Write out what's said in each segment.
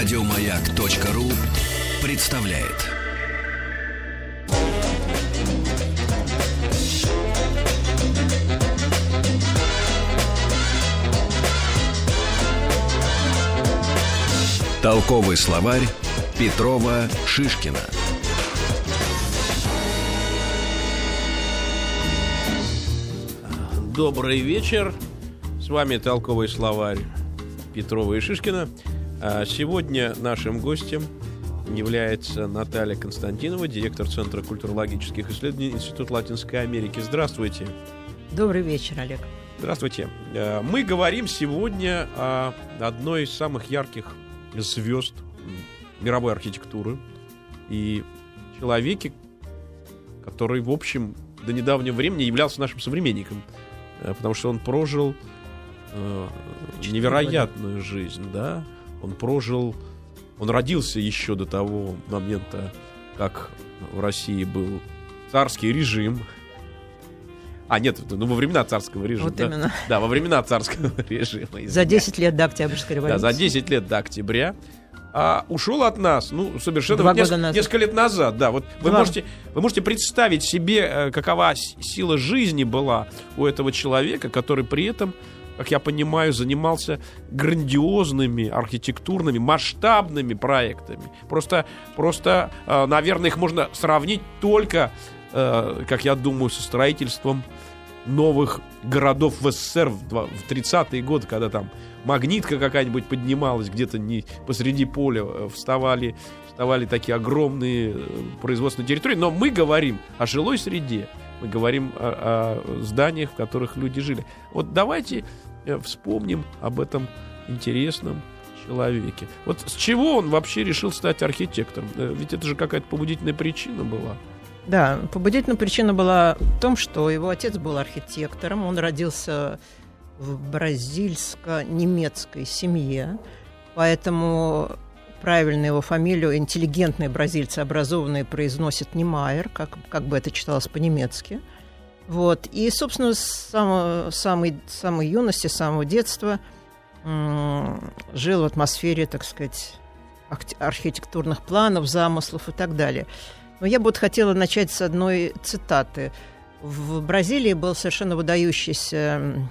Радиомаяк.ру представляет. Толковый словарь Петрова Шишкина. Добрый вечер. С вами Толковый словарь Петрова и Шишкина. А Сегодня нашим гостем является Наталья Константинова, директор Центра культурологических исследований Института Латинской Америки. Здравствуйте. Добрый вечер, Олег. Здравствуйте. Э, Мы говорим сегодня о одной из самых ярких звезд мировой архитектуры и человеке, который, в общем, до недавнего времени являлся нашим современником, э, потому что он прожил э, невероятную жизнь, да. Он прожил, он родился еще до того момента, как в России был царский режим. А, нет, ну во времена царского режима. Вот да. именно. Да, во времена царского режима. За извиняюсь. 10 лет до Октябрьской Да, революции. за 10 лет до октября. А ушел от нас, ну, совершенно Два вот неск- года назад. несколько лет назад, да. Вот вы можете, вы можете представить себе, э, какова сила жизни была у этого человека, который при этом, как я понимаю, занимался грандиозными архитектурными, масштабными проектами. Просто, просто, э, наверное, их можно сравнить только, э, как я думаю, со строительством новых городов в СССР в два- в 30-е годы, когда там магнитка какая-нибудь поднималась где-то не посреди поля, э, вставали, вставали такие огромные производственные территории. Но мы говорим о жилой среде, мы говорим о, о зданиях, в которых люди жили. Вот давайте вспомним об этом интересном человеке. Вот с чего он вообще решил стать архитектором? Э, Ведь это же какая-то побудительная причина была. Да, побудительная причина была в том, что его отец был архитектором. Он родился в бразильско-немецкой семье, поэтому правильно его фамилию интеллигентные бразильцы, образованные, произносят не Майер, как, как бы это читалось по-немецки. Вот. И, собственно, с самого, самой, самой юности, с самого детства жил в атмосфере, так сказать, архи- архитектурных планов, замыслов и так далее. Но я бы вот хотела начать с одной цитаты. В Бразилии был совершенно выдающийся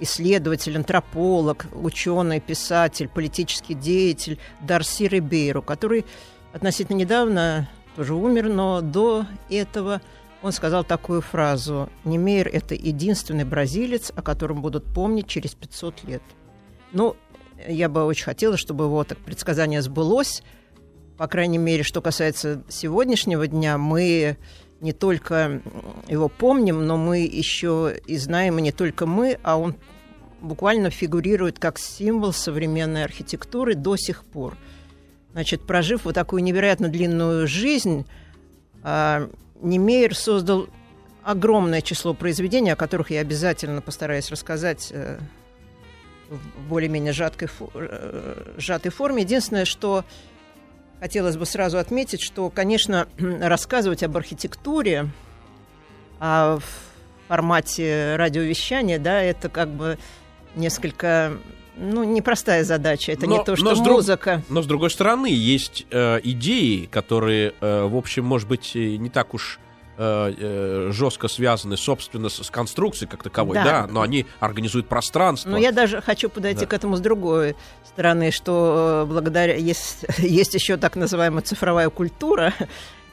исследователь, антрополог, ученый, писатель, политический деятель Дарси Рибейро, который относительно недавно тоже умер, но до этого он сказал такую фразу «Немейр – это единственный бразилец, о котором будут помнить через 500 лет». Ну, я бы очень хотела, чтобы его так предсказание сбылось. По крайней мере, что касается сегодняшнего дня, мы не только его помним, но мы еще и знаем, и не только мы, а он буквально фигурирует как символ современной архитектуры до сих пор. Значит, прожив вот такую невероятно длинную жизнь, а, Немейер создал огромное число произведений, о которых я обязательно постараюсь рассказать э, в более-менее жаткой фо- э, сжатой форме. Единственное, что хотелось бы сразу отметить, что, конечно, рассказывать об архитектуре а в формате радиовещания, да, это как бы несколько, ну, непростая задача. Это Но- не то, но что с друг- музыка. Но с другой стороны, есть э, идеи, которые, э, в общем, может быть, и не так уж э, э, жестко связаны, собственно, с, с конструкцией как таковой, да. Да. но они организуют пространство. Но я даже хочу подойти Да. к этому с другой стороны, что э, благодаря есть, есть еще так называемая цифровая культура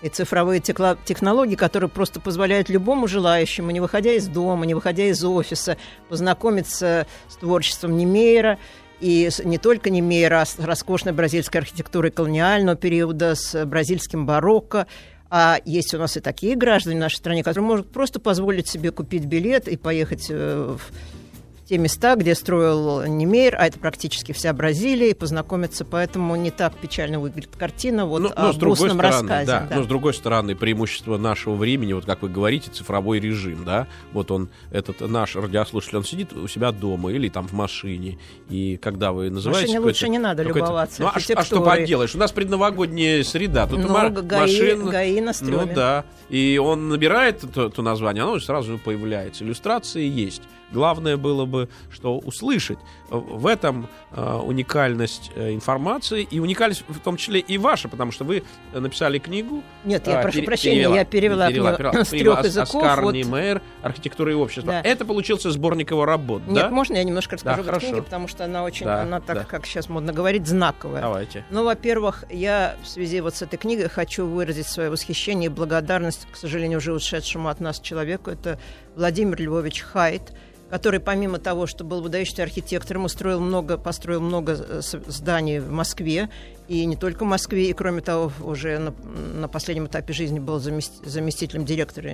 и цифровые технологии, которые просто позволяют любому желающему, не выходя из дома, не выходя из офиса, познакомиться с творчеством Немейра и не только Немейра, а с роскошной бразильской архитектурой колониального периода, с бразильским барокко, а есть у нас и такие граждане в нашей стране, которые могут просто позволить себе купить билет и поехать э, в те места, где строил Немейр, а это практически вся Бразилия, и познакомиться, поэтому не так печально выглядит картина вот Ну, о но с другой стороны, рассказе. да, да. но с другой стороны, преимущество нашего времени, вот как вы говорите, цифровой режим, да, вот он, этот наш радиослушатель, он сидит у себя дома или там в машине, и когда вы называете... машине лучше не надо любоваться Ну, а, а что поделаешь? У нас предновогодняя среда, тут Ну, ма- ГАИ- машин... ГАИ на Ну да, и он набирает то, то название, оно сразу появляется. Иллюстрации есть. Главное было бы, что услышать. В этом э, уникальность э, информации и уникальность в том числе и ваша, потому что вы написали книгу. Нет, я а, прошу пере, прощения, перевела, я перевела, перевела, перевела с трех языков. Оскар вот... Нимейр, «Архитектура и общество». Да. Это получился сборник его работ, Нет, да? можно я немножко расскажу да, в книге, потому что она очень, да, она так, да. как сейчас модно говорить, знаковая. Давайте. Ну, во-первых, я в связи вот с этой книгой хочу выразить свое восхищение и благодарность, к сожалению, уже ушедшему от нас человеку. Это Владимир Львович Хайт, который помимо того, что был выдающийся архитектором, устроил много, построил много э, зданий в Москве, и не только в Москве, и кроме того, уже на, на последнем этапе жизни был заместителем директора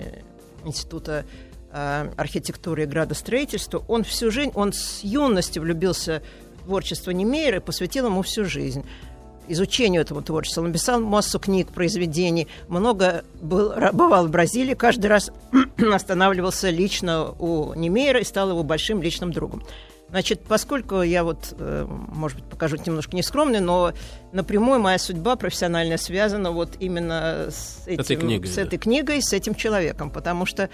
Института э, архитектуры и градостроительства. Он всю жизнь, он с юности влюбился в творчество Немейра и посвятил ему всю жизнь изучению этого творчества. Он написал массу книг, произведений, много был, бывал в Бразилии, каждый раз останавливался лично у Немейра и стал его большим личным другом. Значит, поскольку я вот, э, может быть, покажу немножко нескромный, но напрямую моя судьба профессиональная связана вот именно с, этим, этой книгой, с этой книгой, с этим человеком, потому что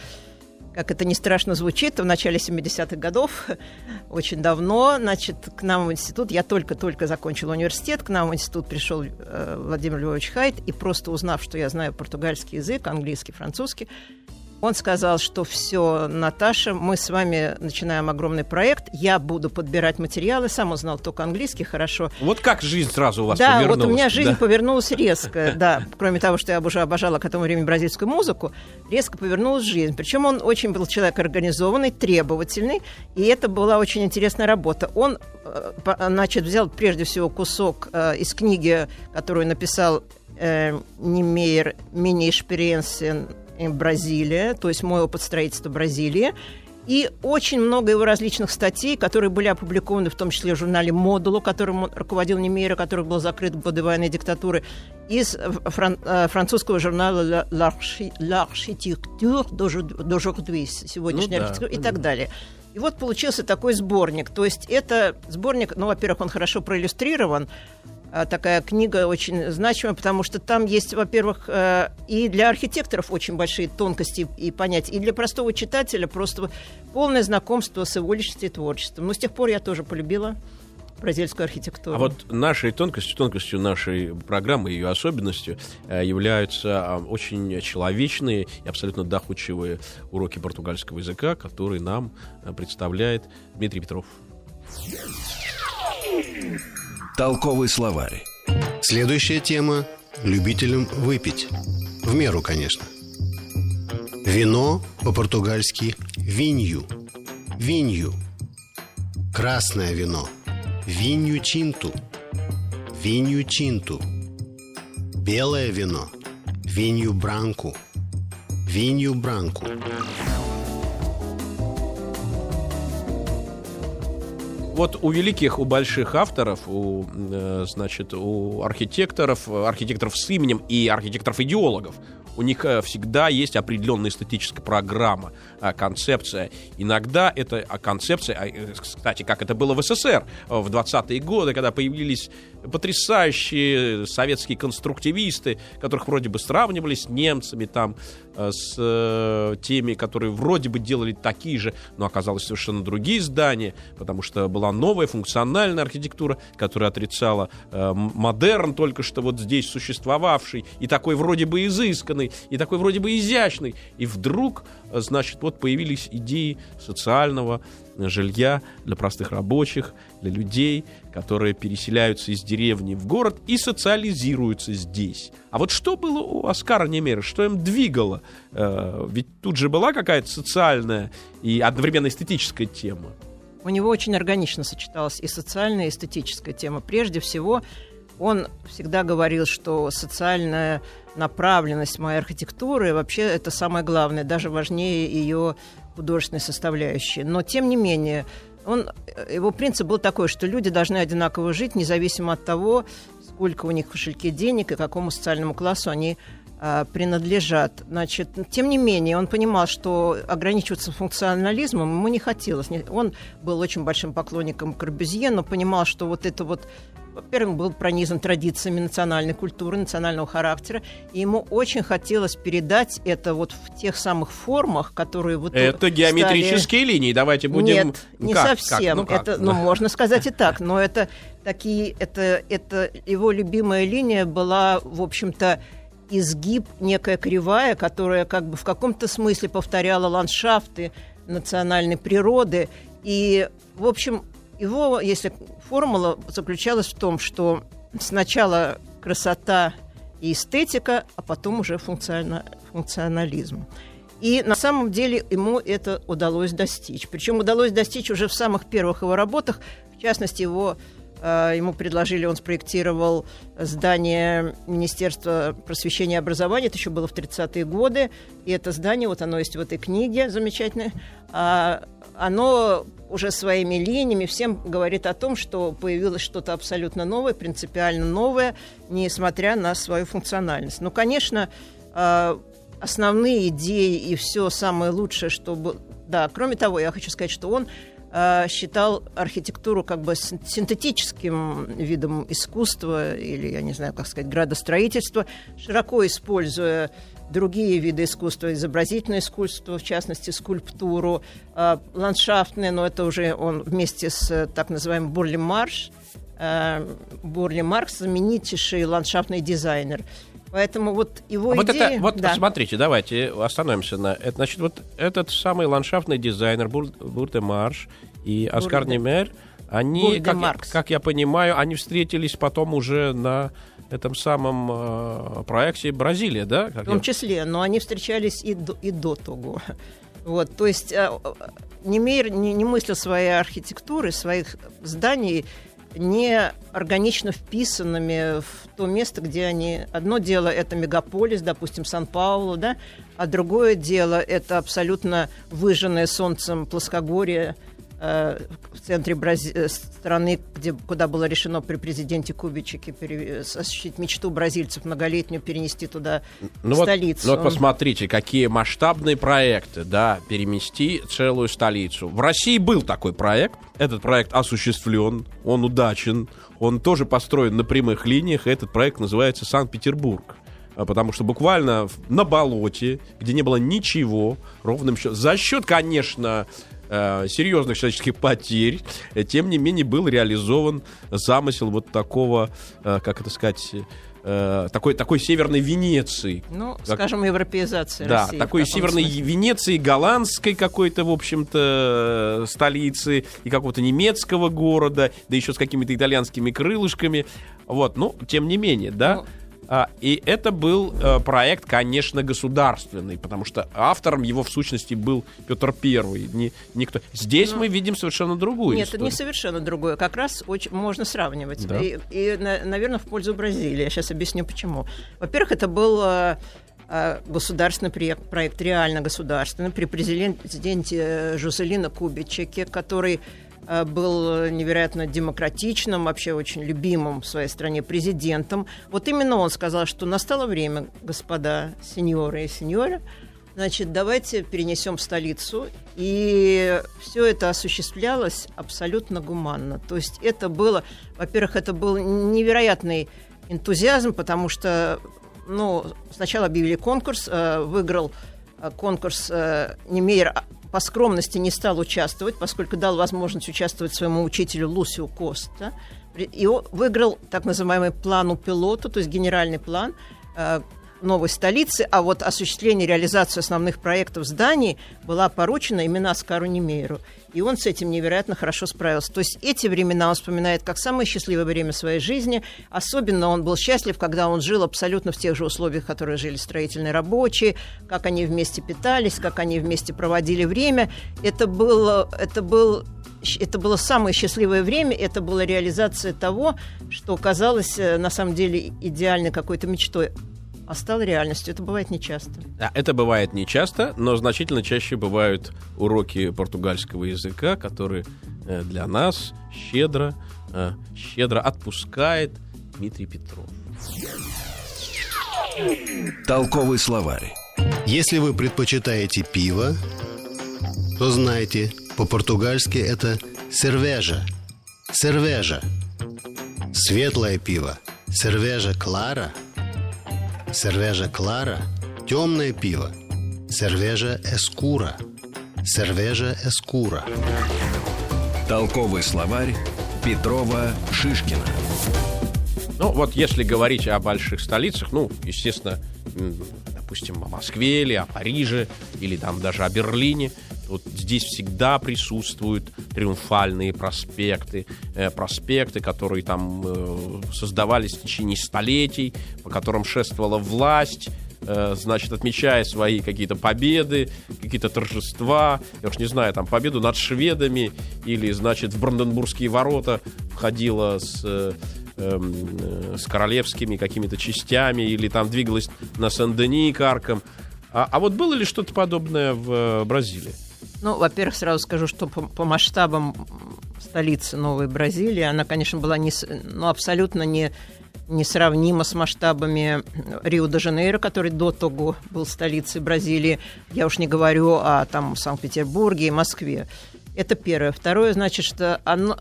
как это не страшно звучит, в начале 70-х годов, очень давно, значит, к нам в институт, я только-только закончила университет, к нам в институт пришел э, Владимир Львович Хайт, и просто узнав, что я знаю португальский язык, английский, французский, он сказал, что все, Наташа, мы с вами начинаем огромный проект, я буду подбирать материалы, сам узнал только английский хорошо. Вот как жизнь сразу у вас да, повернулась? Да, вот у меня жизнь да? повернулась резко, да. Кроме того, что я уже обожала к этому времени бразильскую музыку, резко повернулась жизнь. Причем он очень был человек организованный, требовательный, и это была очень интересная работа. Он, э, значит, взял прежде всего кусок э, из книги, которую написал э, Немейер «Мини-экспириенсия Бразилия, то есть мой опыт строительства Бразилии. И очень много его различных статей, которые были опубликованы в том числе в журнале «Модулу», которым он руководил Немейра, который был закрыт в годы военной диктатуры, из фран- э, французского журнала «L'Architecture d'aujourd'hui», сегодняшняя ну, да, архитектура, и так далее. И вот получился такой сборник. То есть это сборник, ну, во-первых, он хорошо проиллюстрирован, такая книга очень значимая, потому что там есть, во-первых, э, и для архитекторов очень большие тонкости и понятия, и для простого читателя просто полное знакомство с его личностью и творчеством. Но с тех пор я тоже полюбила бразильскую архитектуру. А вот нашей тонкостью, тонкостью нашей программы, ее особенностью э, являются очень человечные и абсолютно доходчивые уроки португальского языка, которые нам э, представляет Дмитрий Петров. Толковый словарь. Следующая тема – любителям выпить. В меру, конечно. Вино по-португальски «винью». «Винью». Красное вино. «Винью чинту». «Винью чинту». Белое вино. «Винью бранку». «Винью бранку». Вот у великих, у больших авторов, у, э, значит, у архитекторов, архитекторов с именем и архитекторов-идеологов, у них э, всегда есть определенная эстетическая программа, э, концепция. Иногда это концепция, э, кстати, как это было в СССР в 20-е годы, когда появились потрясающие советские конструктивисты, которых вроде бы сравнивали с немцами, там, с теми, которые вроде бы делали такие же, но оказалось совершенно другие здания, потому что была новая функциональная архитектура, которая отрицала модерн, только что вот здесь существовавший, и такой вроде бы изысканный, и такой вроде бы изящный. И вдруг, значит, вот появились идеи социального жилья для простых рабочих, для людей, которые переселяются из деревни в город и социализируются здесь. А вот что было у Оскара Немера, что им двигало? Э, ведь тут же была какая-то социальная и одновременно эстетическая тема. У него очень органично сочеталась и социальная, и эстетическая тема. Прежде всего, он всегда говорил, что социальная направленность моей архитектуры вообще это самое главное, даже важнее ее художественной составляющей. Но, тем не менее, он, его принцип был такой, что люди должны одинаково жить, независимо от того, сколько у них в кошельке денег и какому социальному классу они принадлежат. Значит, тем не менее, он понимал, что ограничиваться функционализмом ему не хотелось. Он был очень большим поклонником Корбюзье, но понимал, что вот это вот во-первых, был пронизан традициями национальной культуры, национального характера, и ему очень хотелось передать это вот в тех самых формах, которые вот Это геометрические стали... линии, давайте будем... Нет, не как? совсем. Как? Ну, как? Это, ну, можно сказать и так, но это такие, это, это его любимая линия была, в общем-то, изгиб, некая кривая, которая как бы в каком-то смысле повторяла ландшафты национальной природы. И, в общем, его, если формула заключалась в том, что сначала красота и эстетика, а потом уже функциона, функционализм. И на самом деле ему это удалось достичь. Причем удалось достичь уже в самых первых его работах, в частности, его ему предложили, он спроектировал здание Министерства просвещения и образования, это еще было в 30-е годы, и это здание, вот оно есть в этой книге замечательной, а, оно уже своими линиями всем говорит о том, что появилось что-то абсолютно новое, принципиально новое, несмотря на свою функциональность. Ну, конечно, э, основные идеи и все самое лучшее, чтобы... Да, кроме того, я хочу сказать, что он Э, считал архитектуру как бы синтетическим видом искусства или, я не знаю, как сказать, градостроительства, широко используя другие виды искусства, изобразительное искусство, в частности, скульптуру, э, ландшафтное, но это уже он вместе с э, так называемым Бурли Марш, Бурли Маркс, знаменитейший ландшафтный дизайнер. Поэтому вот его а вот идея... это, вот да. смотрите, давайте остановимся на это. Значит, вот этот самый ландшафтный дизайнер Бур, Бурте Марш и Оскар Бурде. Немер, они, как я, Маркс. как я понимаю, они встретились потом уже на этом самом э, проекте Бразилия, да? в том я... числе, но они встречались и до, и до того. Вот, то есть э, Немейр не, не мыслил своей архитектуры, своих зданий не органично вписанными в то место, где они... Одно дело — это мегаполис, допустим, Сан-Паулу, да, а другое дело — это абсолютно выжженное солнцем плоскогорье, в центре Брази... Э, страны, где, куда было решено при президенте Кубичеке пере... осуществить мечту бразильцев многолетнюю, перенести туда ну столицу. Вот, ну вот посмотрите, какие масштабные проекты, да, перемести целую столицу. В России был такой проект, этот проект осуществлен, он удачен, он тоже построен на прямых линиях, этот проект называется Санкт-Петербург а, потому что буквально на болоте, где не было ничего, ровным счетом, за счет, конечно, э, серьезных человеческих потерь, тем не менее был реализован замысел вот такого, э, как это сказать, э, такой, такой северной Венеции. Ну, как, скажем, европеизация Да, России, такой северной смысле. Венеции, голландской какой-то, в общем-то, столицы и какого-то немецкого города, да еще с какими-то итальянскими крылышками. Вот, ну, тем не менее, да. Ну, и это был э, проект, конечно, государственный, потому что автором его в сущности был Петр Первый. Не, никто. Здесь Ну, мы видим совершенно другую Нет, историю. это не совершенно другое. Как раз очень можно сравнивать. Да. И, и, на- наверное, в пользу Бразилии. Я сейчас объясню, почему. Во-первых, это был э, э, государственный проект, проект реально государственный, при президенте Жуселина Кубичеке, который был невероятно демократичным, вообще очень любимым в своей стране президентом. Вот именно он сказал, что настало время, господа сеньоры и сеньоры, Значит, давайте перенесем в столицу. И все это осуществлялось абсолютно гуманно. То есть это было, во-первых, это был невероятный энтузиазм, потому что, ну, сначала объявили конкурс, э, выиграл э, конкурс э, Немейер по скромности не стал участвовать, поскольку дал возможность участвовать своему учителю Лусио Коста. И он выиграл так называемый план у пилота, то есть генеральный план э, новой столицы, а вот осуществление реализации основных проектов зданий была поручена именно Оскару Немейру. И он с этим невероятно хорошо справился. То есть эти времена он вспоминает как самое счастливое время своей жизни. Особенно он был счастлив, когда он жил абсолютно в тех же условиях, в которых жили строительные рабочие, как они вместе питались, как они вместе проводили время. Это было, это был это было самое счастливое время, это была реализация того, что казалось э, на самом деле идеальной какой-то мечтой а стало реальностью. Это бывает нечасто. Да, это бывает нечасто, но значительно чаще бывают уроки португальского языка, которые э, для нас щедро, э, щедро отпускает Дмитрий Петров. Толковый словарь. Если вы предпочитаете пиво, то знайте, по-португальски это сервежа. Сервежа. Светлое пиво. Сервежа клара. Сервежа клара. Темное пиво. Сервежа эскура. Сервежа эскура. Толковый словарь Петрова Шишкина. Ну, вот если говорить о больших столицах, ну, естественно, допустим, о Москве или о Париже, или там даже о Берлине, вот здесь всегда присутствуют триумфальные проспекты, э, проспекты, которые там э, создавались в течение столетий, по которым шествовала власть, э, значит, отмечая свои какие-то победы, какие-то торжества, я уж не знаю, там, победу над шведами, или, значит, в Бранденбургские ворота входила с... эм, с королевскими какими-то частями, или там двигалась на Сен-Дени к аркам. А, а вот было ли что-то подобное в Бразилии? Ну, во-первых, сразу скажу, что по, по масштабам столицы Новой Бразилии, она, конечно, была не, ну, абсолютно не, несравнима с масштабами Рио-де-Жанейро, который до того был столицей Бразилии. Я уж не говорю о там, Санкт-Петербурге и Москве. Это первое. Второе, значит, что оно,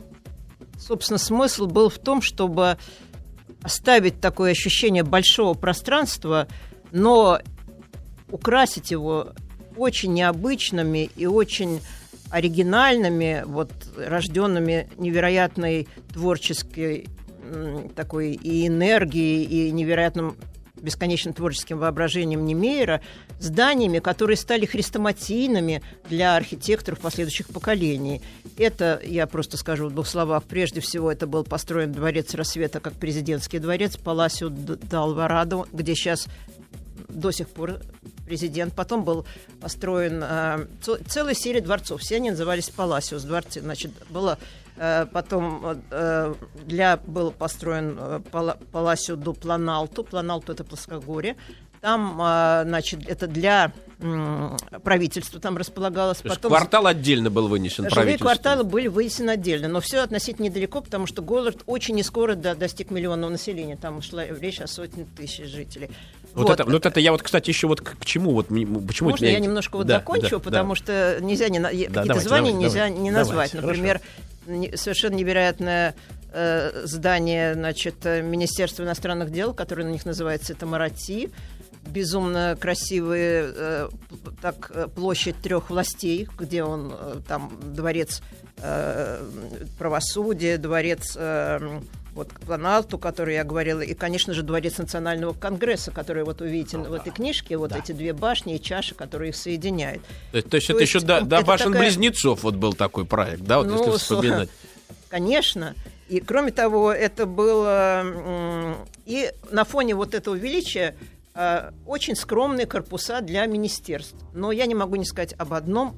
собственно, смысл был в том, чтобы оставить такое ощущение большого пространства, но украсить его очень необычными и очень оригинальными, вот рожденными невероятной творческой такой и энергией, и невероятным бесконечным творческим воображением Немейера, зданиями, которые стали хрестоматийными для архитекторов последующих поколений. Это, я просто скажу в двух словах, прежде всего это был построен дворец рассвета как президентский дворец Паласио Далварадо, где сейчас до сих пор президент. Потом был построен э, цел- целая серия дворцов. Все они назывались Паласиус дворцы. Значит, было э, потом э, для был построен э, Пала- Паласио до Планалто. Планалто это плоскогорье. Там, э, значит, это для правительства там располагалось. То Потом квартал отдельно был вынесен Жилые кварталы были вынесены отдельно, но все относительно недалеко, потому что город очень не скоро до- достиг миллионного населения. Там шла речь о сотне тысяч жителей. Вот, Это, вот это я вот, кстати, еще вот к, к чему вот почему Можно меня- я немножко вот Да, закончу, да, потому да. что нельзя не на- какие-то давайте, звания давайте, нельзя давайте. не назвать. Давайте, Например, не- совершенно невероятное э, здание, значит, э, Министерства иностранных дел, которое на них называется это Марати. Безумно красивые э, так э, площадь трех властей, где он э, там дворец э, правосудия, дворец э, вот Планалту, который я говорила, и, конечно же, дворец национального конгресса, который вот вы видите в этой книжке, вот эти две башни и чаши, которые их соединяют. То есть, то есть То это есть, еще до, м, до это башен такая- близнецов вот был такой проект, да, вот Ну, если вспоминать. Конечно. И кроме того, это было и на фоне вот этого величия э, очень скромные корпуса для министерств. Но я не могу не сказать об одном,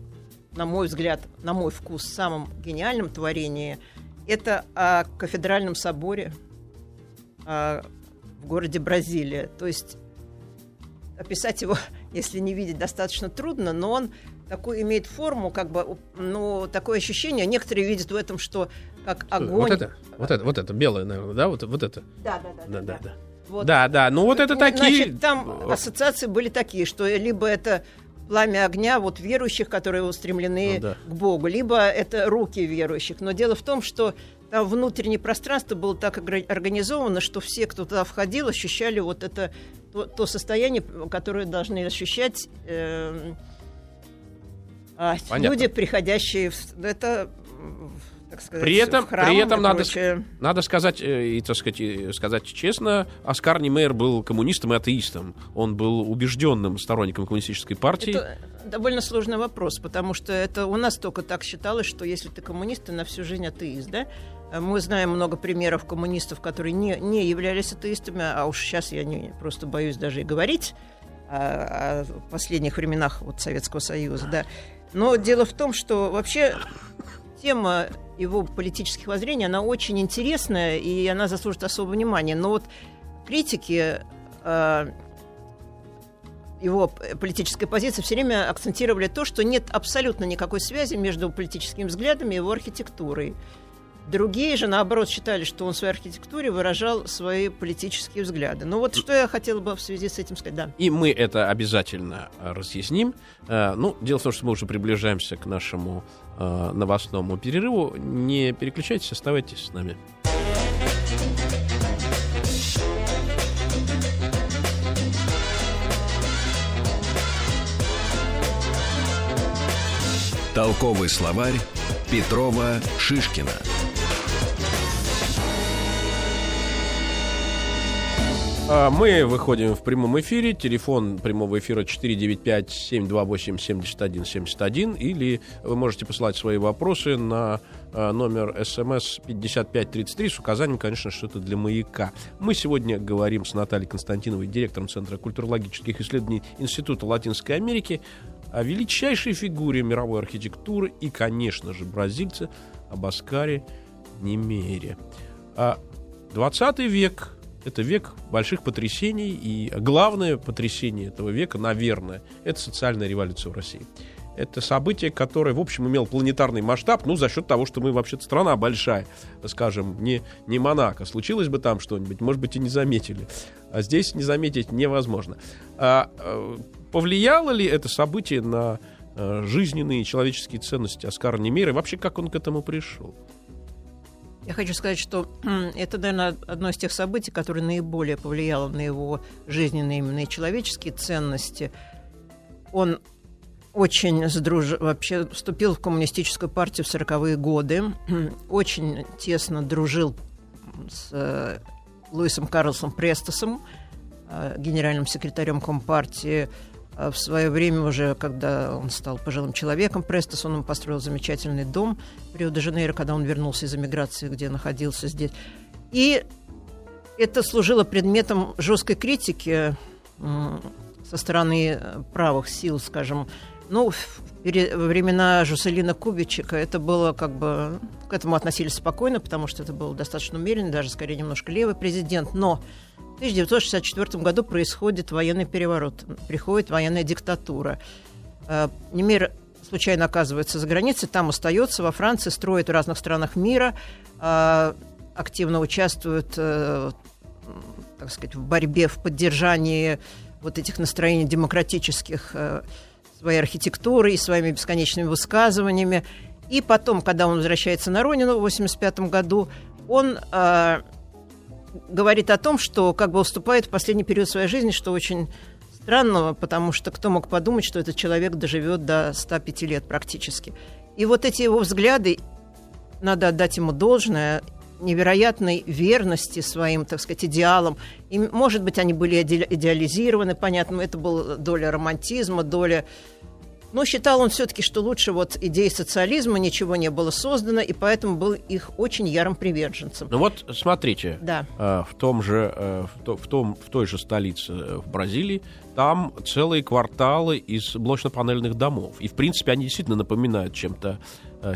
на мой взгляд, на мой вкус, самом гениальном творении. Это о кафедральном соборе в городе Бразилия. То есть описать его, если не видеть, достаточно трудно, но он такой имеет форму, как бы, ну, такое ощущение. Некоторые видят в этом, что как огонь. Вот это, вот это, вот это белое, наверное, да, вот, вот это. Да, да, да. Да, да, да. Вот. Да, да, ну вот это такие. Значит, там ассоциации были такие, что либо это пламя огня вот верующих, которые устремлены Ну да. к Богу, либо это руки верующих. Но дело в том, что там внутреннее пространство было так организовано, что все, кто туда входил, ощущали вот это то, то состояние, которое должны ощущать а, Понятно. люди, приходящие в это так сказать, При этом, храм при этом надо, прочее. надо сказать, э, и, так сказать, сказать честно, Оскар Немейер был коммунистом и атеистом. Он был убежденным сторонником коммунистической партии. Это довольно сложный вопрос, потому что это у нас только так считалось, что если ты коммунист, ты на всю жизнь атеист, да? Мы знаем много примеров коммунистов, которые не, не являлись атеистами, а уж сейчас я не, просто боюсь даже и говорить о, о последних временах вот Советского Союза, да. Но дело в том, что вообще тема его политических воззрений, она очень интересная, и она заслужит особого внимания. Но вот критики э, его политической позиции все время акцентировали то, что нет абсолютно никакой связи между политическими взглядами и его архитектурой. Другие же, наоборот, считали, что он в своей архитектуре выражал свои политические взгляды. Ну вот что я хотела бы в связи с этим сказать. Да. И мы это обязательно э, разъясним. Э, ну, дело в том, что мы уже приближаемся к нашему э, новостному перерыву. Не переключайтесь, оставайтесь с нами. Толковый словарь Петрова Шишкина. Мы выходим в прямом эфире. Телефон прямого эфира 495-728-7171. Или вы можете посылать свои вопросы на а, номер смс 5533 с указанием, конечно, что это для маяка. Мы сегодня говорим с Натальей Константиновой, директором Центра культурологических исследований Института Латинской Америки, о величайшей фигуре мировой архитектуры и, конечно же, бразильце об Оскаре Немере. А 20 век это век больших потрясений, и главное потрясение этого века, наверное, это социальная революция в России. Это событие, которое, в общем, имело планетарный масштаб, ну, за счет того, что мы вообще-то страна большая, скажем, не, не Монако. Случилось бы там что-нибудь, может быть, и не заметили. А здесь не заметить невозможно. А, а, повлияло ли это событие на а, жизненные человеческие ценности Оскара Немира, и вообще, как он к этому пришел? Я хочу сказать, что это, наверное, одно из тех событий, которое наиболее повлияло на его жизненные именно и человеческие ценности. Он очень задруж... вообще вступил в коммунистическую партию в 40-е годы, очень тесно дружил с э, Луисом Карлсом Престосом, э, генеральным секретарем Компартии, в свое время уже, когда он стал пожилым человеком, Престос, он построил замечательный дом в Рио-де-Жанейро, когда он вернулся из эмиграции, где находился здесь. И это служило предметом жесткой критики со стороны правых сил, скажем. Ну, во времена Жуселина Кубичика это было как бы... К этому относились спокойно, потому что это был достаточно умеренный, даже скорее немножко левый президент. Но 1964 году происходит военный переворот, приходит военная диктатура. Э, Немир случайно оказывается за границей, там остается, во Франции строит в разных странах мира, э, активно участвует, э, так сказать, в борьбе, в поддержании вот этих настроений демократических своей архитектуры и своими бесконечными высказываниями. И потом, когда он возвращается на Родину в 1985 году, он говорит о том, что как бы уступает в последний период своей жизни, что очень странного, потому что кто мог подумать, что этот человек доживет до 105 лет практически. И вот эти его взгляды, надо отдать ему должное, невероятной верности своим, так сказать, идеалам. И, может быть, они были идеализированы, понятно, это была доля романтизма, доля но считал он все-таки, что лучше вот идеи социализма ничего не было создано, и поэтому был их очень ярым приверженцем. Ну вот смотрите, да. э, в том же, э, в, том, в той же столице э, в Бразилии, там целые кварталы из блочно-панельных домов. И, в принципе, они действительно напоминают чем-то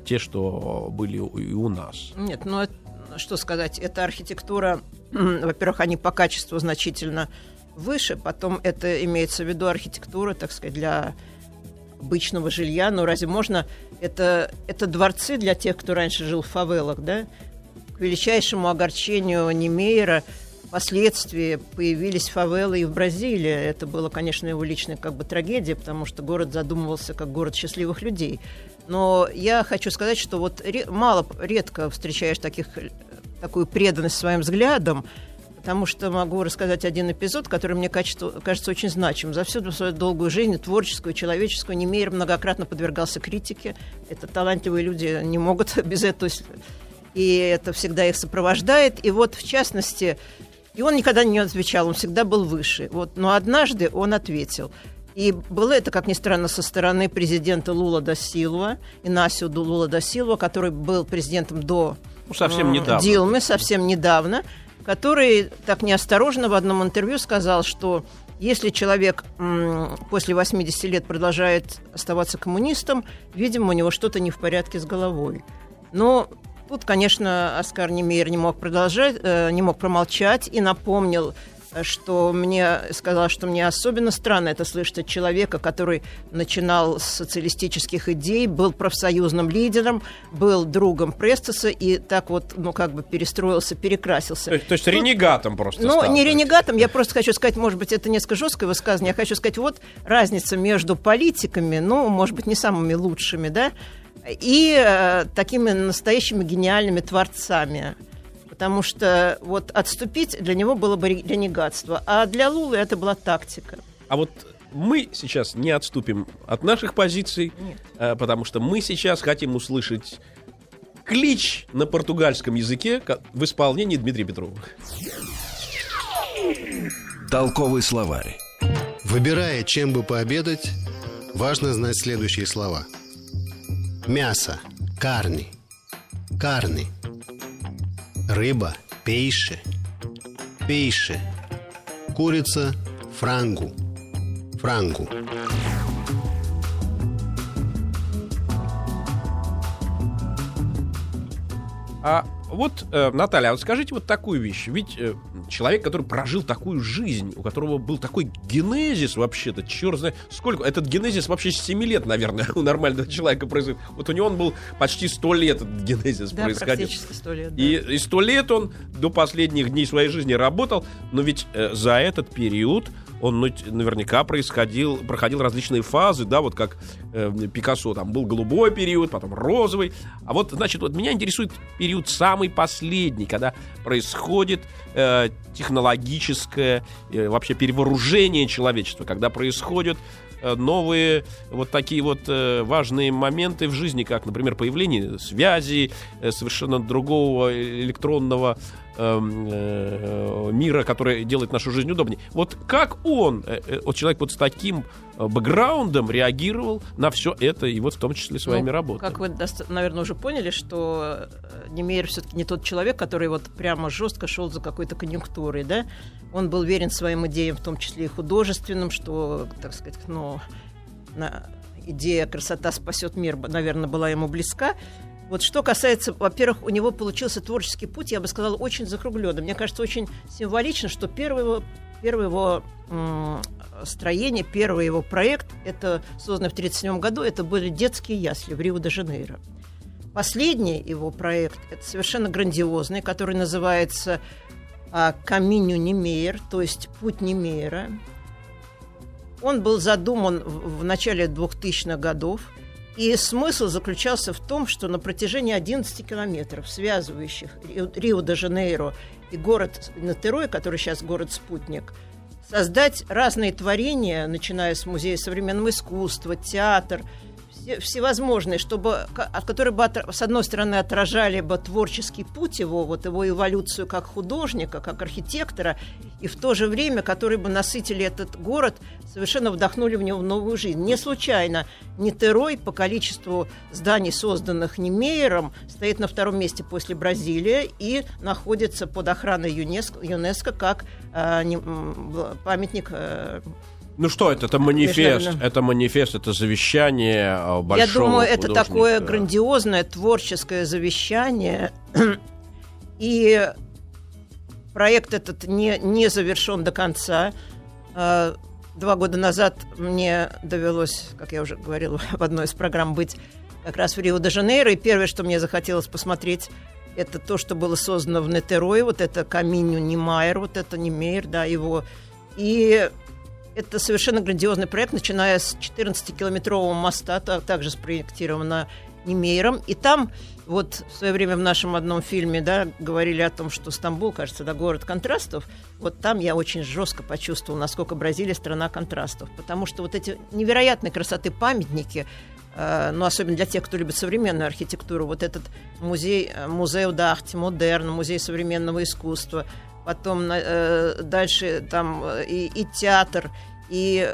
те, что были и у нас. Нет, ну что сказать, эта архитектура, во-первых, они по качеству значительно выше, потом это имеется в виду архитектура, так сказать, для обычного жилья. Но разве можно... Это, это дворцы для тех, кто раньше жил в фавелах, да? К величайшему огорчению Немейра впоследствии появились фавелы и в Бразилии. Это было, конечно, его личная как бы трагедия, потому что город задумывался как город счастливых людей. Но я хочу сказать, что вот мало, редко встречаешь таких, такую преданность своим взглядам, потому что могу рассказать один эпизод, который мне кажется, кажется очень значимым. За всю свою долгую жизнь, творческую, человеческую, Немейер многократно подвергался критике. Это талантливые люди не могут без этого... И это всегда их сопровождает. И вот, в частности, и он никогда не отвечал, он всегда был выше. Вот, но однажды он ответил. И было это, как ни странно, со стороны президента Лула да Силва, Инасио Лула да Силва, который был президентом до ну, совсем недавно. Дилмы, совсем недавно который так неосторожно в одном интервью сказал, что если человек после 80 лет продолжает оставаться коммунистом, видимо, у него что-то не в порядке с головой. Но тут, конечно, Оскар Немейер не мог продолжать, э, не мог промолчать и напомнил что мне сказала, что мне особенно странно это слышать от человека, который начинал с социалистических идей, был профсоюзным лидером, был другом Престаса и так вот, ну, как бы перестроился, перекрасился. То есть, то есть ренегатом просто Ну, стал, не да? ренегатом, я просто хочу сказать, может быть, это несколько жесткое высказывание, я хочу сказать, вот разница между политиками, ну, может быть, не самыми лучшими, да, и э, такими настоящими гениальными творцами. Потому что вот отступить для него было бы ре- ренегатство, а для Лулы это была тактика. А вот мы сейчас не отступим от наших позиций, Нет. э, потому что мы сейчас хотим услышать клич на португальском языке в исполнении Дмитрия Петрова. Толковый словарь. Выбирая, чем бы пообедать, важно знать следующие слова. Мясо – карни, карни. Рыба – пейше, пейше. Курица – франгу, франгу. А вот, э, Наталья, а вот скажите вот такую вещь. Ведь э, человек, который прожил такую жизнь, у которого был такой генезис вообще-то, черт знает, сколько... Этот генезис вообще с 7 лет, наверное, у нормального человека происходит. Вот у него он был почти 100 лет, этот генезис Да, происходил. практически сто лет. да. И, и сто лет он до последних дней своей жизни работал, но ведь э, за этот период он ну, наверняка происходил, проходил различные фазы, да, вот как э, Пикассо, там был голубой период, потом розовый. А вот, значит, вот меня интересует период самый последний, когда происходит э, технологическое э, вообще перевооружение человечества, когда происходят э, новые вот такие вот э, важные моменты в жизни, как, например, появление связи, э, совершенно другого электронного э, мира, который делает нашу жизнь удобнее. Вот как он, э, э, вот человек вот с таким бэкграундом реагировал на все это, и вот в том числе своими Ну, работами? Как вы, наверное, уже поняли, что Немейер все-таки не тот человек, который вот прямо жестко шел за какой-то конъюнктурой, да? Он был верен своим идеям, в том числе и художественным, что, так сказать, ну, на- идея «красота спасет мир», наверное, была ему близка. Вот что касается, во-первых, у него получился творческий путь, я бы сказала, очень закругленный. Мне кажется, очень символично, что первый его, первый его строение, первый его проект, это созданный в 1937 году, это были детские ясли в Рио-де-Жанейро. Последний его проект, это совершенно грандиозный, который называется а, «Каминю Немейер», то есть «Путь Немейера». Он был задуман в начале 2000-х годов, и смысл заключался в том, что на протяжении 11 километров, связывающих Рио- Рио-де-Жанейро и город Натерой, который сейчас город-спутник, создать разные творения, начиная с Музея современного искусства, театр, все- всевозможные, чтобы, от которые бы, отра- с одной стороны, отражали бы творческий путь его, вот его эволюцию как художника, как архитектора, и в то же время, которые бы насытили этот город, совершенно вдохнули в него новую жизнь. Не случайно Нитерой по количеству зданий, созданных Немейером, стоит на втором месте после Бразилии и находится под охраной ЮНЕСКО, ЮНЕСКО как э, памятник э, Ну что это? Это манифест, это манифест, это завещание э, большого Я думаю, это художника. такое грандиозное творческое завещание. И проект этот не, не завершен до конца. Э, Два года назад мне довелось, как я уже говорила в одной из программ, быть как раз в Рио-де-Жанейро. И первое, что мне захотелось посмотреть, это то, что было создано в Нетерое. Вот это Каминю Немайер, вот это Немейер, да, его. И это совершенно грандиозный проект, начиная с 14-километрового моста, та- также спроектировано Немейером. И там, вот в свое время в нашем одном фильме, да, говорили о том, что Стамбул, кажется, да, город контрастов. Вот там я очень жестко почувствовал, насколько Бразилия страна контрастов. Потому что вот эти невероятной красоты памятники, э, ну, особенно для тех, кто любит современную архитектуру, вот этот музей, э, музей Дахти, Модерн, музей современного искусства, потом э, дальше там э, и, и театр, и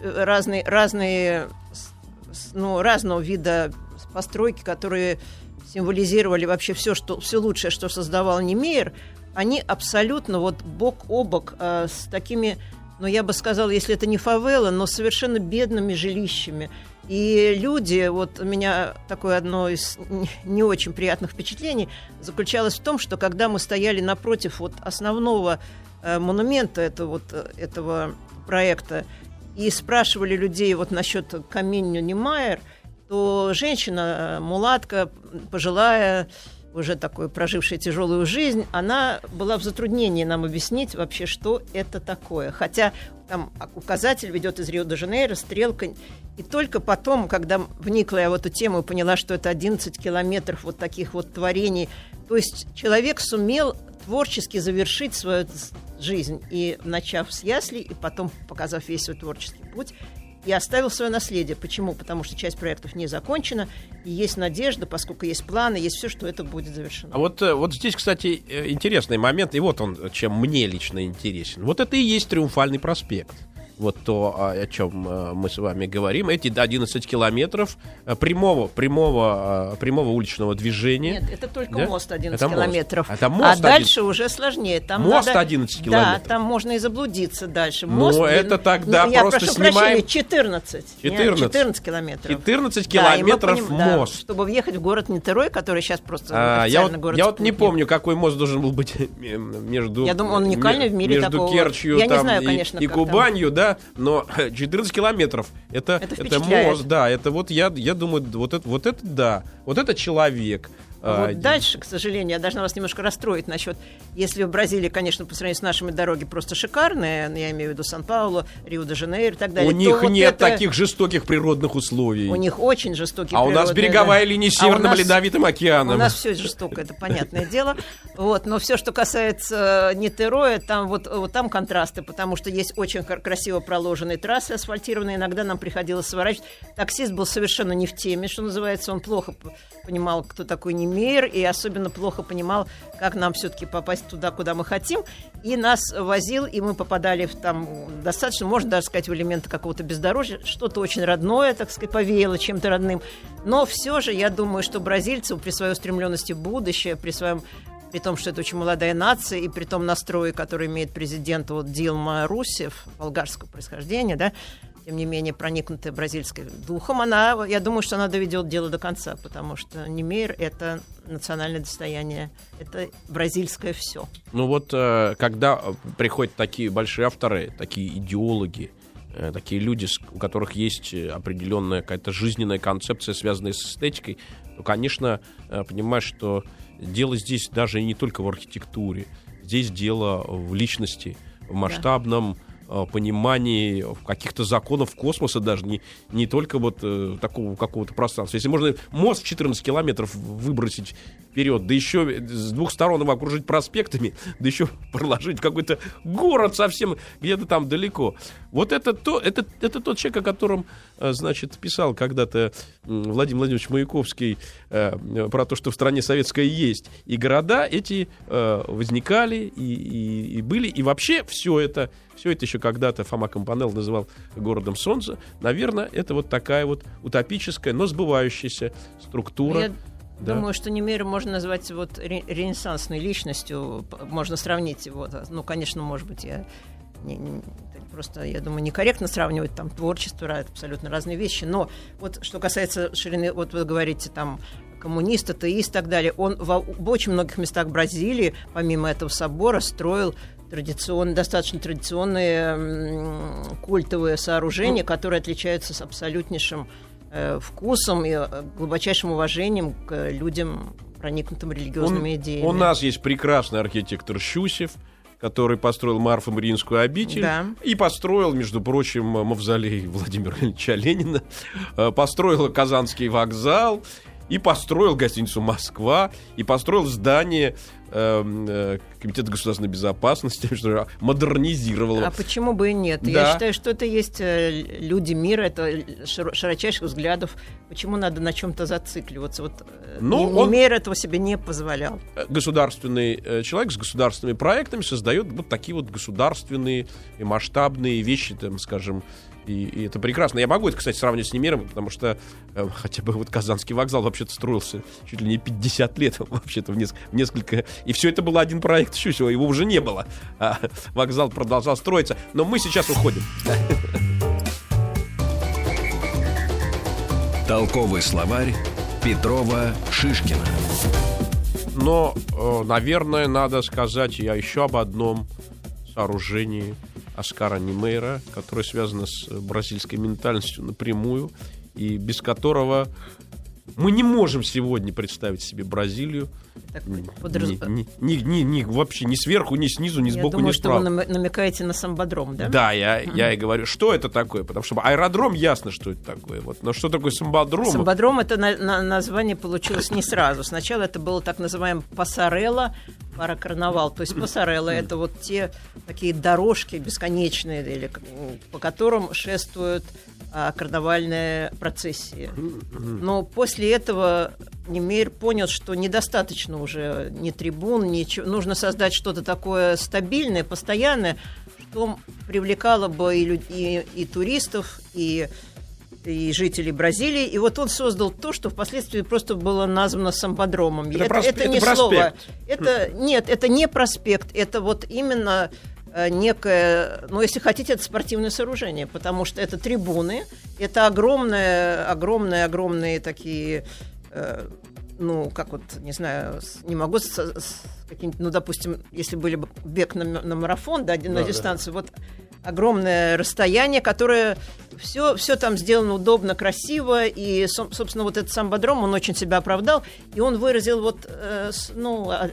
э, разные, разные ну, разного вида постройки, которые символизировали вообще все, что, все лучшее, что создавал Немейер, они абсолютно вот бок о бок э, с такими, ну, я бы сказала, если это не фавела, но совершенно бедными жилищами. И люди, вот у меня такое одно из не- очень приятных впечатлений заключалось в том, что когда мы стояли напротив вот основного э, монумента этого, вот, э, этого проекта и спрашивали людей вот насчет каминью Немайер, то женщина, э, мулатка, пожилая, уже такой прожившая тяжелую жизнь, она была в затруднении нам объяснить вообще, что это такое. Хотя там указатель ведет из Рио-де-Жанейро, стрелка. И только потом, когда вникла я в эту тему и поняла, что это 11 километров вот таких вот творений, то есть человек сумел творчески завершить свою жизнь, и начав с яслей, и потом показав весь свой творческий путь, и оставил свое наследие. Почему? Потому что часть проектов не закончена, и есть надежда, поскольку есть планы, есть все, что это будет завершено. А вот, э, вот здесь, кстати, э, интересный момент, и вот он, чем мне лично интересен. Вот это и есть Триумфальный проспект вот то, о чем э, мы с вами говорим, эти 11 километров э, прямого, прямого, э, прямого уличного движения. Нет, это только да? мост 11 это километров. Мост. Это мост а 11... дальше уже сложнее. Там мост надо... 11 километров. Да, там можно и заблудиться дальше. Ну, мост, это тогда ну, я просто прошу снимаем... прощения, 14. 14. Нет, 14 километров. 14 километров да, мост. Да, чтобы въехать в город Нитерой, который сейчас просто а, я вот, город Я вот не помню, какой мост должен был быть между... Я думаю, он уникальный в мире между такого. Керчью я там, не знаю, и, конечно, и Кубанью, да, но 14 километров это, это, это мост, да, это вот я, я думаю, вот это, вот это да, вот это человек, а вот дальше, к сожалению, я должна вас немножко расстроить насчет, если в Бразилии, конечно, по сравнению с нашими дороги просто шикарные, я имею в виду Сан-Паулу, Рио-де-Жанейро и так далее. У них вот нет это... таких жестоких природных условий. У них очень жестокие А у нас береговая да. линия с Северным а нас, Ледовитым океаном. У нас все жестоко, это понятное дело. Вот, но все, что касается Нитероя, там вот, вот там контрасты, потому что есть очень красиво проложенные трассы асфальтированные, иногда нам приходилось сворачивать. Таксист был совершенно не в теме, что называется, он плохо понимал, кто такой Немейр, и особенно плохо понимал, как нам все-таки попасть туда, куда мы хотим. И нас возил, и мы попадали в там достаточно, можно даже сказать, в элементы какого-то бездорожья, что-то очень родное, так сказать, повеяло чем-то родным. Но все же, я думаю, что бразильцы при своей устремленности в будущее, при своем при том, что это очень молодая нация, и при том настрое, который имеет президент вот, Дилма Русев, болгарского происхождения, да, тем не менее, проникнутая бразильской духом, она, я думаю, что она доведет дело до конца, потому что Немейр — это национальное достояние, это бразильское все. Ну вот, э, когда приходят такие большие авторы, такие идеологи, э, такие люди, у которых есть определенная какая-то жизненная концепция, связанная с эстетикой, то, конечно, э, понимаешь, что дело здесь даже не только в архитектуре, здесь дело в личности, в масштабном... Да Э, понимании каких-то законов космоса даже, не, не только вот э, такого какого-то пространства. Если можно мост в 14 километров выбросить вперед, да еще с двух сторон его окружить проспектами, да еще проложить какой-то город совсем где-то там далеко. Вот это, то, это, это тот человек, о котором, э, значит, писал когда-то Владимир Владимирович Маяковский э, про то, что в стране советская есть. И города эти э, возникали и, и, и были. И вообще все это все это еще когда-то Фома Компанел называл городом солнца. Наверное, это вот такая вот утопическая, но сбывающаяся структура. Я да. думаю, что Немейра можно назвать вот ренессансной личностью. Можно сравнить его. Ну, конечно, может быть, я не, не, просто, я думаю, некорректно сравнивать там творчество, абсолютно разные вещи. Но вот что касается ширины, вот вы говорите там коммунист, атеист и так далее, он в, в очень многих местах Бразилии, помимо этого собора, строил традиционные, достаточно традиционные культовые сооружения, которые отличаются с абсолютнейшим э, вкусом и э, глубочайшим уважением к людям, проникнутым религиозными Он, идеями. У нас есть прекрасный архитектор Щусев, который построил Марфо-Мариинскую обитель да. и построил, между прочим, мавзолей Владимира Ильича Ленина, э, построил Казанский вокзал и построил гостиницу «Москва», и построил здание Комитета государственной безопасности, что модернизировал. А почему бы и нет? Да. Я считаю, что это есть э, люди мира, это широчайших взглядов. Почему надо на чем-то зацикливаться? Вот э, ну, он, мир этого себе не позволял. Государственный человек с государственными проектами создает вот такие вот государственные и масштабные вещи, там, скажем, и, и это прекрасно. Я могу это, кстати, сравнить с Немиром, потому что э, хотя бы вот Казанский вокзал вообще-то строился чуть ли не 50 лет, вообще-то в, неск- в несколько... И все это был один проект Щусева, его уже не было. А вокзал продолжал строиться. Но мы сейчас уходим. Толковый словарь Петрова Шишкина. Но, э, наверное, надо сказать я еще об одном сооружении Оскара Немейра, которое связано с бразильской ментальностью напрямую, и без которого мы не можем сегодня представить себе Бразилию Так, подраз- ни- ни- ни- ни- вообще ни сверху, ни снизу, ни Я сбоку, думаю, ни что вы справа. наме- намекаете на самбодром, да? Да, я, я и говорю, что это такое, потому что аэродром ясно, что это такое. Вот. Но что такое самбодром? Самбодром это на- на- название получилось не сразу. Сначала это было так называемый пассарелла, паракарнавал. То есть пассарелла это вот те такие дорожки бесконечные, или, по которым шествуют а, карнавальные процессии. Но после этого Немейр понял, что недостаточно уже ни трибун, ничего. Нужно создать что-то такое стабильное, постоянное, что привлекало бы и, люд- и- и туристов, и и жителей Бразилии. И вот он создал то, что впоследствии просто было названо самбодромом. Это просп- это не проспект. слово. Это, нет, это не проспект. Это вот именно э, некое, ну, если хотите, это спортивное сооружение, потому что это трибуны, это огромные, огромные, огромные такие, э, ну, как вот, не знаю, с- не могу с, с каким-то, ну, допустим, если были бы бег на, на марафон, да, на Да, да. дистанцию, вот огромное расстояние, которое все, все там сделано удобно, красиво, и, со- собственно, вот этот самбодром, он очень себя оправдал, и он выразил вот, э, ну, а-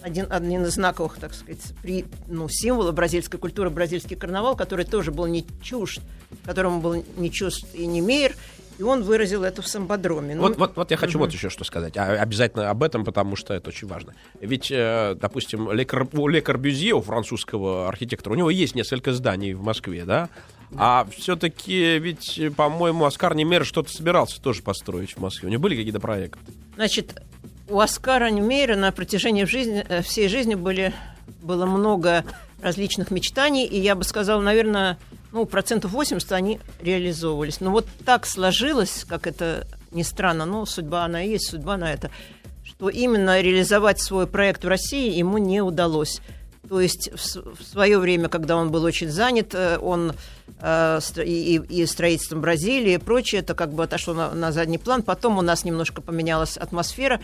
один, один из знаковых, так сказать, при, ну, символов бразильской культуры, бразильский карнавал, который тоже был не чужд, которому был не чужд и не мейер, и он выразил это в самбодроме. Ну, Вот, вот, вот я хочу вот еще что сказать. А, обязательно об этом, потому что это очень важно. Ведь, э, допустим, у Ле Корбюзье, у французского архитектора, у него есть несколько зданий в Москве, да? А все-таки ведь, по-моему, Оскар Немер что-то собирался тоже построить в Москве. У него были какие-то проекты? Значит, у Оскара Ньюмейра на протяжении жизни, э, всей жизни были, было много различных мечтаний, и я бы сказала, наверное, ну, процентов 80 они реализовывались. Но вот так сложилось, как это ни странно, но судьба она и есть, судьба на это, что именно реализовать свой проект в России ему не удалось. То есть в, свое время, когда он был очень занят, э, он э, и, и- строительством Бразилии и прочее, это как бы отошло на, задний план. Потом у нас немножко поменялась атмосфера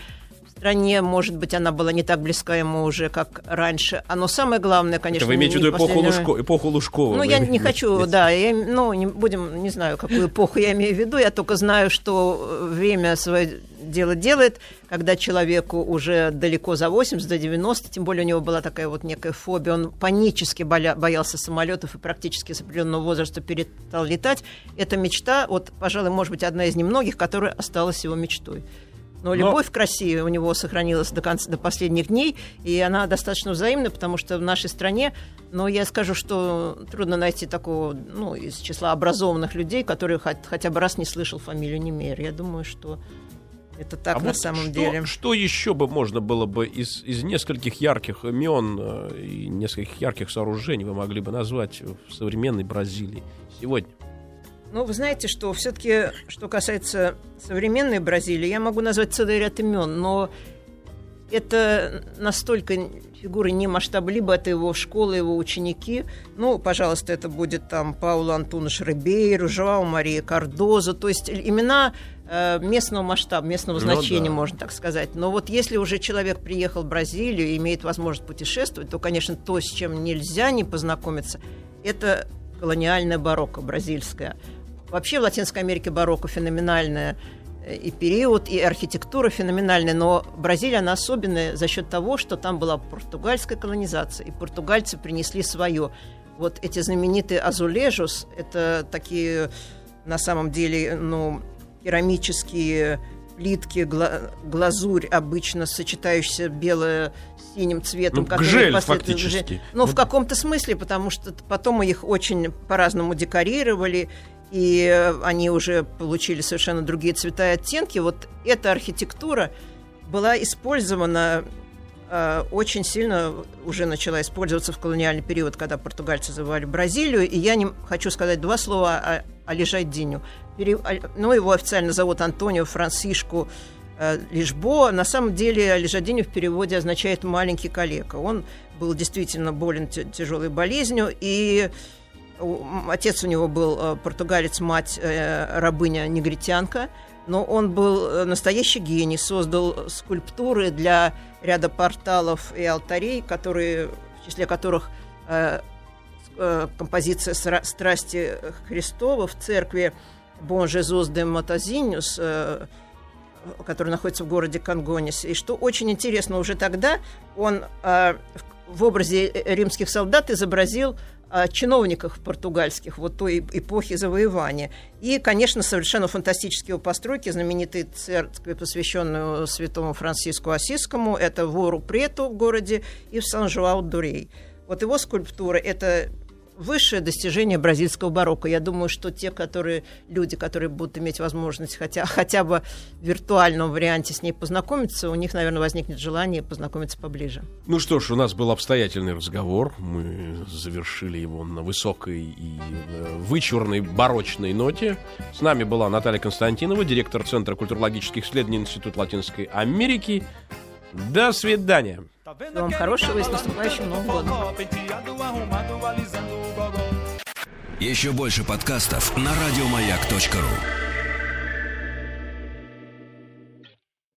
стране, может быть, она была не так близка ему уже, как раньше. А но самое главное, конечно, это вы имеете в виду эпоху, Лужко- эпоху Лужкова? ну, я не хочу, Нет. да, я, ну, не будем, не знаю, какую эпоху я имею в виду, я только знаю, что э, время свое дело делает, когда человеку уже далеко за 80, до 90, тем более у него была такая вот некая фобия, он панически боля- боялся самолетов и практически с определенного возраста перестал летать. Эта мечта, вот, пожалуй, может быть, одна из немногих, которая осталась его мечтой. Но Но- любовь к России у него сохранилась до конца, до последних дней, и она достаточно взаимна, потому что в нашей стране, но я скажу, что трудно найти такого, ну, из числа образованных людей, который хоть- хотя бы раз не слышал фамилию Немейр. Я думаю, что это так А на вот самом что, деле. Что еще бы можно было бы из, из нескольких ярких имен э, и нескольких ярких сооружений вы могли бы назвать в современной Бразилии сегодня? Ну, вы знаете, что все-таки, что касается современной Бразилии, я могу назвать целый ряд имен, но это настолько фигуры не масштаба, либо это его школа, его ученики. Ну, пожалуйста, это будет там Пауло Антуныш Рибейру, Жоао Мария Кардоза, то есть имена э, местного масштаба, местного Ну значения, да. можно так сказать. Но вот если уже человек приехал в Бразилию и имеет возможность путешествовать, то, конечно, то, с чем нельзя не познакомиться, это колониальная барокко бразильская. Вообще в Латинской Америке барокко феноменальная э, и период, и архитектура феноменальная, но Бразилия, она особенная за счет того, что там была португальская колонизация, и португальцы принесли свое. Вот эти знаменитые азулежус, это такие, на самом деле, ну, керамические плитки, гла- глазурь, обычно сочетающаяся белое с синим цветом. Ну, гжель фактически. Ну, Вот. в каком-то смысле, потому что потом их очень по-разному декорировали, и они уже получили совершенно другие цвета и оттенки. Вот эта архитектура была использована э, очень сильно, уже начала использоваться в колониальный период, когда португальцы завоевали Бразилию. И я не хочу сказать два слова о, о Лежайдиню. Пере- а- Ну, его официально зовут Антонио Франсишку э, Лишбо. На самом деле Лежадиню в переводе означает «маленький калека». Он был действительно болен тяжелой болезнью, и отец у него был э, португалец, мать э, рабыня-негритянка, но он был э, настоящий гений, создал скульптуры для ряда порталов и алтарей, которые, в числе которых композиция «Страсти Христова» в церкви Бон Жезус де Матазинюс, который находится в городе Конгонис. И что очень интересно, уже тогда он в образе римских солдат изобразил чиновниках португальских вот той эпохи завоевания. И, конечно, совершенно фантастические постройки, знаменитые церкви, посвященные святому Франциску Осискому, это в Ору-Прету в городе и в Сан-Жуау-Дурей. Вот его скульптура – это высшее достижение бразильского барокко. Я думаю, что те, которые, люди, которые будут иметь возможность хотя, хотя бы в виртуальном варианте с ней познакомиться, у них, наверное, возникнет желание познакомиться поближе. Ну что ж, у нас был обстоятельный разговор. Мы завершили его на высокой и э, вычурной барочной ноте. С нами была Наталья Константинова, директор Центра культурологических исследований Института Латинской Америки. До свидания. Вам хорошего и с наступающим Новым годом. Еще больше подкастов на радиомаяк.ру